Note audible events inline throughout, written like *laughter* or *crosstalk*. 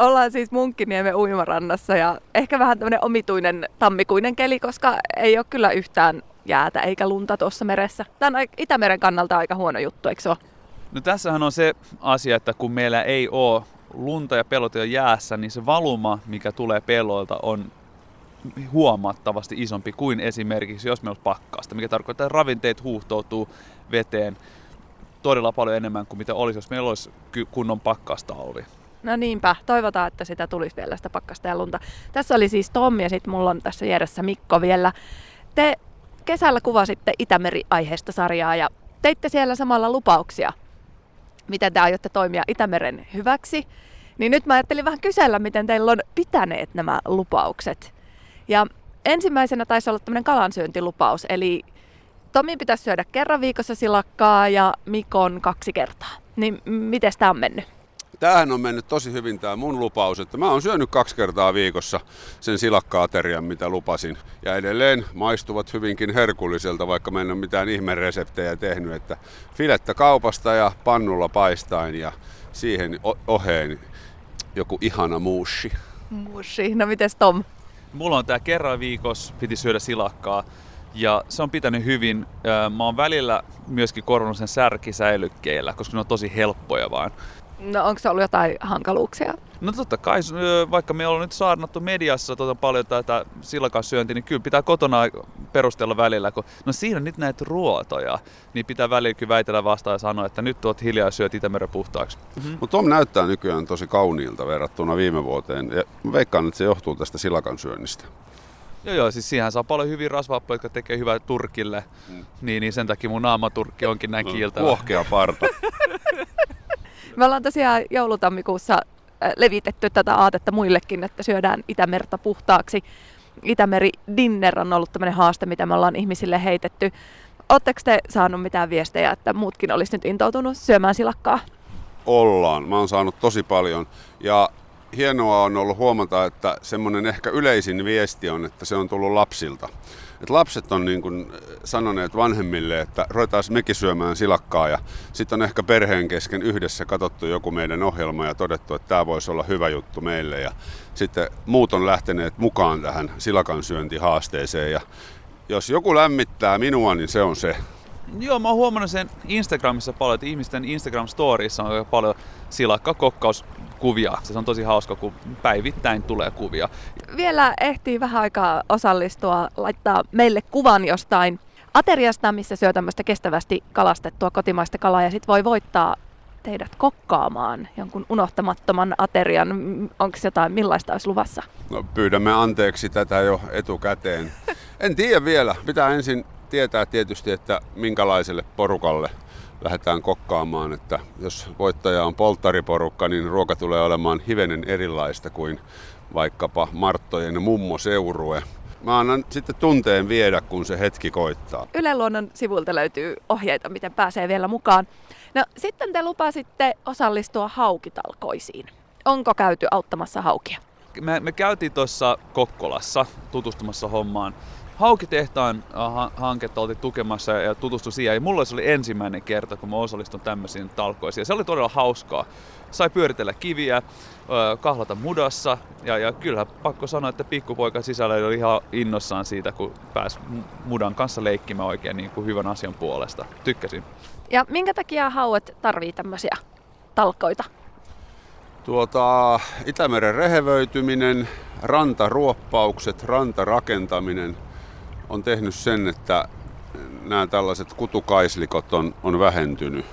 Ollaan siis Munkkiniemen uimarannassa ja ehkä vähän tämmöinen omituinen tammikuinen keli, koska ei ole kyllä yhtään jäätä eikä lunta tuossa meressä. Tämä on Itämeren kannalta aika huono juttu, eikö se ole? No tässähän on se asia, että kun meillä ei ole lunta ja pellot jo jäässä, niin se valuma, mikä tulee pelloilta, on huomattavasti isompi kuin esimerkiksi jos meillä olisi pakkasta, mikä tarkoittaa, että ravinteet huuhtoutuu veteen todella paljon enemmän kuin mitä olisi, jos meillä olisi kunnon pakkastalvi. No niinpä, toivotaan, että sitä tulisi vielä sitä pakkasta ja lunta. Tässä oli siis Tom ja sitten mulla on tässä vieressä Mikko vielä. Te kesällä kuvasitte Itämeri-aiheesta sarjaa ja teitte siellä samalla lupauksia, miten te aiotte toimia Itämeren hyväksi. Niin nyt mä ajattelin vähän kysellä, miten teillä on pitäneet nämä lupaukset. Ja ensimmäisenä taisi olla tämmöinen kalansyöntilupaus, eli Tomi pitäisi syödä kerran viikossa silakkaa ja Mikon kaksi kertaa. Niin miten tämä on mennyt? Tämähän on mennyt tosi hyvin tämä mun lupaus, että mä oon syönyt kaksi kertaa viikossa sen silakkaaterian, mitä lupasin. Ja edelleen maistuvat hyvinkin herkulliselta, vaikka mä en ole mitään ihmereseptejä tehnyt, että filettä kaupasta ja pannulla paistain ja siihen oheen joku ihana muushi. Muushi, no mites Tom? Mulla on tää kerran viikossa, piti syödä silakkaa. Ja se on pitänyt hyvin. Mä oon välillä myöskin korvannut sen särkisäilykkeillä, koska ne on tosi helppoja vaan. No onko se ollut jotain hankaluuksia? No totta kai, vaikka me ollaan nyt saarnattu mediassa tota paljon tätä silakasyöntiä, niin kyllä pitää kotona perustella välillä, kun no siinä on nyt näitä ruotoja, niin pitää välillä kyllä väitellä vastaan ja sanoa, että nyt tuot hiljaa ja syöt Itämeren puhtaaksi. Mm-hmm. Mutta Tom näyttää nykyään tosi kauniilta verrattuna viime vuoteen, ja veikkaan, että se johtuu tästä silakan syönnistä. Joo, joo, siis siihen saa paljon hyviä rasvappoja, jotka tekee hyvää turkille, mm. niin, niin sen takia mun naamaturkki onkin näin no, kiiltävä. Kuohkea parta. *laughs* Me ollaan tosiaan joulutammikuussa äh, levitetty tätä aatetta muillekin, että syödään Itämerta puhtaaksi. Itämeri Dinner on ollut tämmöinen haaste, mitä me ollaan ihmisille heitetty. Oletteko te saanut mitään viestejä, että muutkin olisi nyt intoutunut syömään silakkaa? Ollaan. Mä oon saanut tosi paljon. Ja hienoa on ollut huomata, että semmoinen ehkä yleisin viesti on, että se on tullut lapsilta. Et lapset on niin kuin sanoneet vanhemmille, että ruvetaan mekin syömään silakkaa ja sitten on ehkä perheen kesken yhdessä katsottu joku meidän ohjelma ja todettu, että tämä voisi olla hyvä juttu meille ja sitten muut on lähteneet mukaan tähän silakan syöntihaasteeseen ja jos joku lämmittää minua, niin se on se. Joo, mä oon huomannut sen Instagramissa paljon, että ihmisten Instagram-storissa on paljon silakkakokauskuvia. Se on tosi hauska, kun päivittäin tulee kuvia. Vielä ehtii vähän aikaa osallistua, laittaa meille kuvan jostain ateriasta, missä syö tämmöistä kestävästi kalastettua kotimaista kalaa ja sit voi voittaa teidät kokkaamaan jonkun unohtamattoman aterian. Onko jotain, millaista olisi luvassa? No, pyydämme anteeksi tätä jo etukäteen. En tiedä vielä. Pitää ensin tietää tietysti, että minkälaiselle porukalle lähdetään kokkaamaan. Että jos voittaja on polttariporukka, niin ruoka tulee olemaan hivenen erilaista kuin vaikkapa Marttojen mummo seurue. Mä annan sitten tunteen viedä, kun se hetki koittaa. Yle Luonnon sivuilta löytyy ohjeita, miten pääsee vielä mukaan. No sitten te lupasitte osallistua haukitalkoisiin. Onko käyty auttamassa haukia? Me, me käytiin tuossa Kokkolassa tutustumassa hommaan. Haukitehtaan äh, hanketta oltiin tukemassa ja tutustu siihen. Ja mulla se oli ensimmäinen kerta, kun mä osallistun tämmöisiin talkoisiin. Se oli todella hauskaa. Sai pyöritellä kiviä, äh, kahlata mudassa. Ja, ja kyllä pakko sanoa, että pikkupoika sisällä oli ihan innossaan siitä, kun pääsi mudan kanssa leikkimään oikein niin kuin hyvän asian puolesta. Tykkäsin. Ja minkä takia hauet tarvii tämmöisiä talkoita? Tuota, Itämeren rehevöityminen, rantaruoppaukset, rantarakentaminen – on tehnyt sen, että nämä tällaiset kutukaislikot on, on vähentynyt.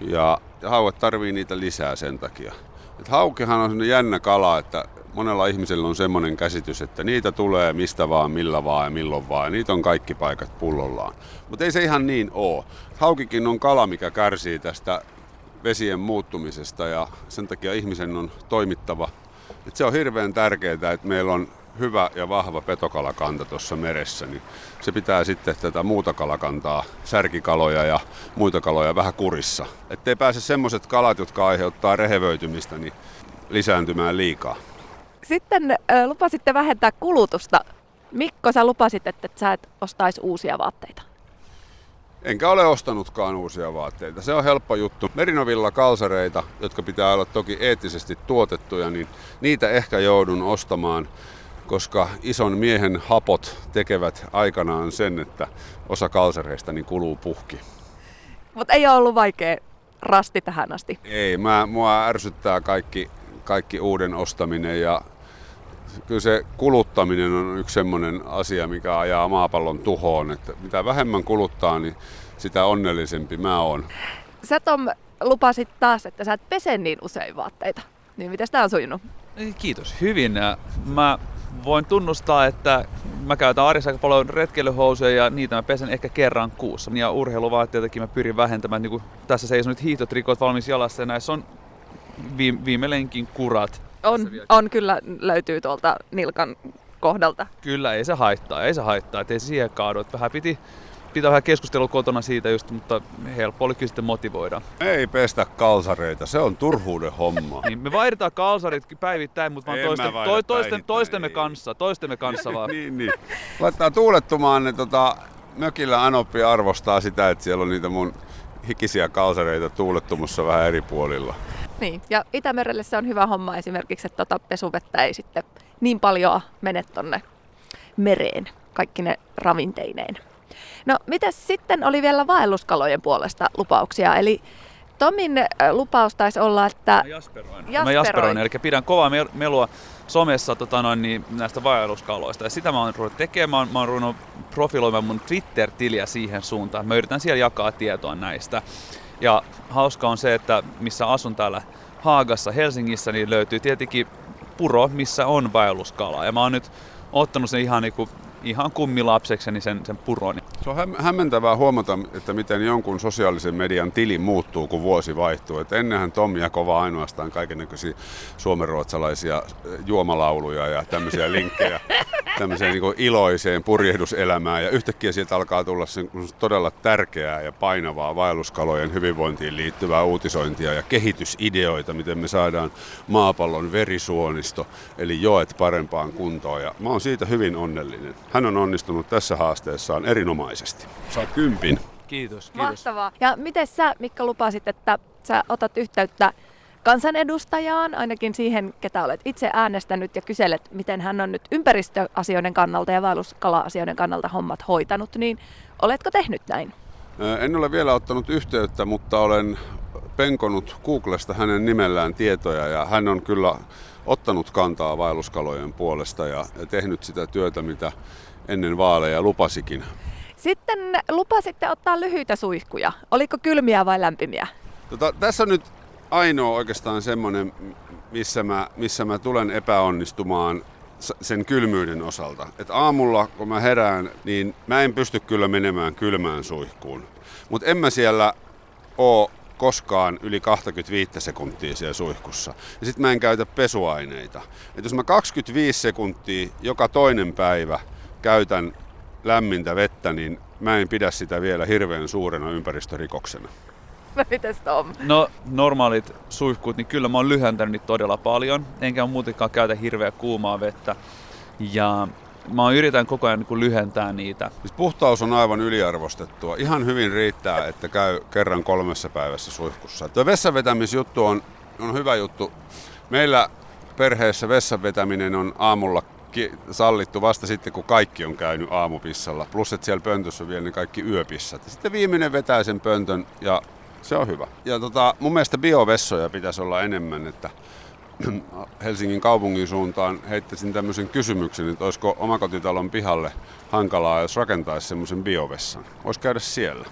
Ja hauet tarvii niitä lisää sen takia. Et haukihan on jännä kala, että monella ihmisellä on semmoinen käsitys, että niitä tulee mistä vaan, millä vaan ja milloin vaan. Ja niitä on kaikki paikat pullollaan. Mutta ei se ihan niin oo. Haukikin on kala, mikä kärsii tästä vesien muuttumisesta ja sen takia ihmisen on toimittava. Et se on hirveän tärkeää, että meillä on hyvä ja vahva petokalakanta tuossa meressä, niin se pitää sitten tätä muuta kalakantaa, särkikaloja ja muita kaloja vähän kurissa. Ettei pääse semmoiset kalat, jotka aiheuttaa rehevöitymistä, niin lisääntymään liikaa. Sitten äh, lupasitte vähentää kulutusta. Mikko, sä lupasit, että sä et ostaisi uusia vaatteita. Enkä ole ostanutkaan uusia vaatteita. Se on helppo juttu. Merinovilla kalsareita, jotka pitää olla toki eettisesti tuotettuja, niin niitä ehkä joudun ostamaan, koska ison miehen hapot tekevät aikanaan sen, että osa kalsareista niin kuluu puhki. Mutta ei ole ollut vaikea rasti tähän asti. Ei, mä, mua ärsyttää kaikki, kaikki uuden ostaminen ja kyllä se kuluttaminen on yksi semmoinen asia, mikä ajaa maapallon tuhoon. Että mitä vähemmän kuluttaa, niin sitä onnellisempi mä oon. Sä Tom lupasit taas, että sä et pese niin usein vaatteita. Niin miten tämä on sujunut? Kiitos. Hyvin. Mä voin tunnustaa, että mä käytän arjessa aika paljon retkeilyhousuja ja niitä mä pesen ehkä kerran kuussa. Ja urheiluvaatteitakin mä pyrin vähentämään. Niin tässä seisoo nyt hiihtotrikot valmis jalassa ja näissä on viime, viime lenkin kurat. On, on kyllä löytyy tuolta nilkan kohdalta. Kyllä, ei se haittaa, ei se haittaa, ettei se siihen kaadu. Että vähän piti pitää vähän keskustelua kotona siitä just, mutta helppo oli kyllä sitten motivoida. Ei pestä kalsareita, se on turhuuden homma. *laughs* niin, me vaihdetaan kalsarit päivittäin, mutta vaan toisten, to, toisten, toistemme kanssa, toistemme kanssa *laughs* vaan. niin, niin. Laittaa tuulettumaan, ne tota, mökillä Anoppi arvostaa sitä, että siellä on niitä mun hikisiä kalsareita tuulettumassa vähän eri puolilla. Niin, ja Itämerelle se on hyvä homma esimerkiksi, että tota pesuvettä ei sitten niin paljon mene tonne mereen, kaikki ne ravinteineen. No, mitä sitten oli vielä vaelluskalojen puolesta lupauksia? Eli Tomin äh, lupaus taisi olla, että... Mä jasperoin. jasperoin. Mä jasperoin, eli pidän kovaa melua somessa tota noin, niin, näistä vaelluskaloista. Ja sitä mä oon ruvennut tekemään. Mä oon ruvennut profiloimaan mun Twitter-tiliä siihen suuntaan. Mä yritän siellä jakaa tietoa näistä. Ja hauska on se, että missä asun täällä Haagassa, Helsingissä, niin löytyy tietenkin puro, missä on vaelluskala. Ja mä oon nyt ottanut sen ihan, niin kuin, ihan kummilapsekseni sen, sen puron. Se on hämmentävää huomata, että miten jonkun sosiaalisen median tili muuttuu, kun vuosi vaihtuu. Et ennenhän Tom jakoi vaan ainoastaan kaikenlaisia suomenruotsalaisia juomalauluja ja tämmöisiä linkkejä *laughs* tämmöiseen niin iloiseen purjehduselämään. Ja yhtäkkiä sieltä alkaa tulla sen todella tärkeää ja painavaa vaelluskalojen hyvinvointiin liittyvää uutisointia ja kehitysideoita, miten me saadaan maapallon verisuonisto, eli joet parempaan kuntoon. Ja mä oon siitä hyvin onnellinen. Hän on onnistunut tässä haasteessaan erinomaisesti. Saat kympin. Kiitos, kiitos. Mahtavaa. Ja miten sä, Mikko, lupasit, että sä otat yhteyttä kansanedustajaan, ainakin siihen, ketä olet itse äänestänyt ja kyselet, miten hän on nyt ympäristöasioiden kannalta ja vaelluskala-asioiden kannalta hommat hoitanut, niin oletko tehnyt näin? En ole vielä ottanut yhteyttä, mutta olen penkonut Googlesta hänen nimellään tietoja ja hän on kyllä ottanut kantaa vaelluskalojen puolesta ja tehnyt sitä työtä, mitä ennen vaaleja lupasikin. Sitten lupasitte ottaa lyhyitä suihkuja. Oliko kylmiä vai lämpimiä? Tota, tässä on nyt ainoa oikeastaan semmoinen, missä mä, missä mä tulen epäonnistumaan sen kylmyyden osalta. Et aamulla, kun mä herään, niin mä en pysty kyllä menemään kylmään suihkuun. Mutta en mä siellä oo koskaan yli 25 sekuntia siellä suihkussa. Ja sitten mä en käytä pesuaineita. Et jos mä 25 sekuntia joka toinen päivä käytän lämmintä vettä, niin mä en pidä sitä vielä hirveän suurena ympäristörikoksena. *laughs* Mites Tom? No normaalit suihkut, niin kyllä mä oon lyhentänyt niitä todella paljon. Enkä muutenkaan käytä hirveä kuumaa vettä. Ja mä yritän koko ajan niin lyhentää niitä. Siis puhtaus on aivan yliarvostettua. Ihan hyvin riittää, että käy kerran kolmessa päivässä suihkussa. Tuo vessanvetämisjuttu on, on hyvä juttu. Meillä perheessä vessan vetäminen on aamulla sallittu vasta sitten, kun kaikki on käynyt aamupissalla. Plus, että siellä pöntössä on vielä ne kaikki yöpissat. Sitten viimeinen vetää sen pöntön ja se on hyvä. Ja tota, mun mielestä biovessoja pitäisi olla enemmän, että *clears throat* Helsingin kaupungin suuntaan heittäisin tämmöisen kysymyksen, että olisiko omakotitalon pihalle hankalaa, jos rakentaisi semmoisen biovessan. Voisi käydä siellä.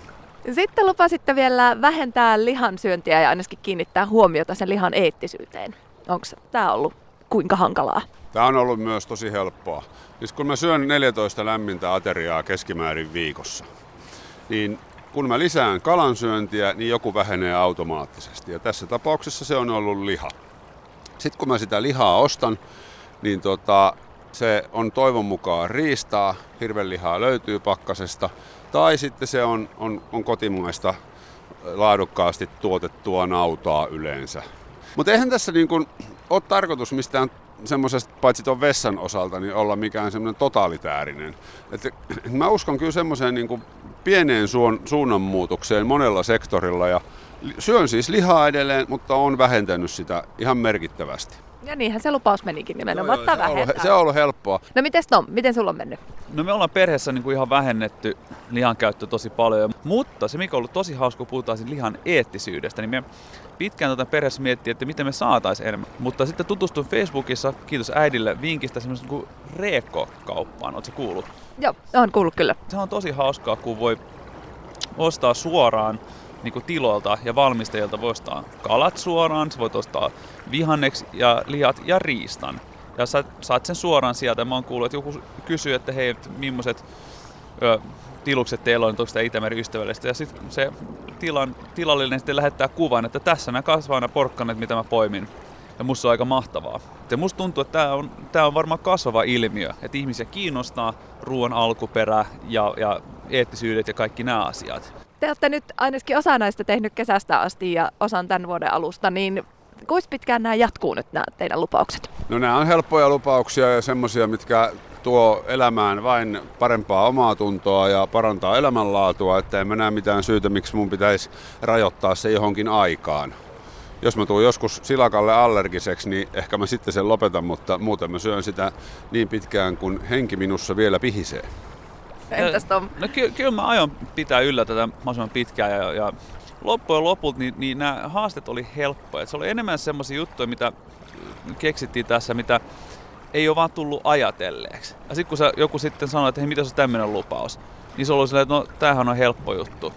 Sitten lupasitte vielä vähentää lihansyöntiä ja ainakin kiinnittää huomiota sen lihan eettisyyteen. Onko tämä ollut kuinka hankalaa? Tämä on ollut myös tosi helppoa. Siis kun mä syön 14 lämmintä ateriaa keskimäärin viikossa, niin kun mä lisään kalansyöntiä, niin joku vähenee automaattisesti. Ja tässä tapauksessa se on ollut liha. Sitten kun mä sitä lihaa ostan, niin tota, se on toivon mukaan riistaa, hirvenlihaa löytyy pakkasesta, tai sitten se on, on, on kotimaista laadukkaasti tuotettua nautaa yleensä. Mutta eihän tässä niin kun ole tarkoitus mistään semmoisesta, paitsi tuon vessan osalta, niin olla mikään semmoinen totalitäärinen. Että, *clears throat* mä uskon kyllä semmoiseen niin kuin pieneen suun, suunnanmuutokseen monella sektorilla ja syön siis lihaa edelleen, mutta on vähentänyt sitä ihan merkittävästi. Ja niinhän se lupaus menikin nimenomaan, Joo, joo, se, on ollut, se on ollut helppoa. No miten Tom, miten sulla on mennyt? No me ollaan perheessä niin kuin ihan vähennetty lihan käyttö tosi paljon, mutta se mikä on ollut tosi hauska, kun puhutaan lihan eettisyydestä, niin me pitkään tuota perheessä miettii, että miten me saataisiin enemmän. Mutta sitten tutustuin Facebookissa, kiitos äidille, vinkistä semmoisen kuin Reeko-kauppaan. Oletko kuullut? Joo, on kuullut kyllä. Se on tosi hauskaa, kun voi ostaa suoraan niin tiloilta ja valmistajilta voi ostaa kalat suoraan, sä voit ostaa vihanneksi ja lihat ja riistan. Ja sä saat sen suoraan sieltä. Mä oon kuullut, että joku kysyy, että hei, että millaiset ö, tilukset teillä on, sitä Itämeri ystävällistä. Ja sitten se tilan, tilallinen sitten lähettää kuvan, että tässä nämä kasvaa porkkanet, mitä mä poimin. Ja musta on aika mahtavaa. Ja musta tuntuu, että tämä on, tää on varmaan kasvava ilmiö, että ihmisiä kiinnostaa ruoan alkuperä ja, ja eettisyydet ja kaikki nämä asiat. Te olette nyt ainakin osa näistä tehnyt kesästä asti ja osan tämän vuoden alusta, niin kuinka pitkään nämä jatkuu nyt nämä teidän lupaukset? No nämä on helppoja lupauksia ja semmoisia, mitkä tuo elämään vain parempaa omaa tuntoa ja parantaa elämänlaatua, että en mä näe mitään syytä, miksi mun pitäisi rajoittaa se johonkin aikaan. Jos mä tuun joskus silakalle allergiseksi, niin ehkä mä sitten sen lopetan, mutta muuten mä syön sitä niin pitkään, kun henki minussa vielä pihisee. Entäs Tom? No ky- kyllä mä aion pitää yllä tätä mahdollisimman pitkään ja, ja loppujen lopulta niin, niin nämä haasteet oli helppoja. Se oli enemmän semmoisia juttuja, mitä keksittiin tässä, mitä ei ole vaan tullut ajatelleeksi. Ja sitten kun sä, joku sitten sanoi, että hei, mitä se on tämmöinen lupaus, niin se oli silleen, että no tämähän on helppo juttu.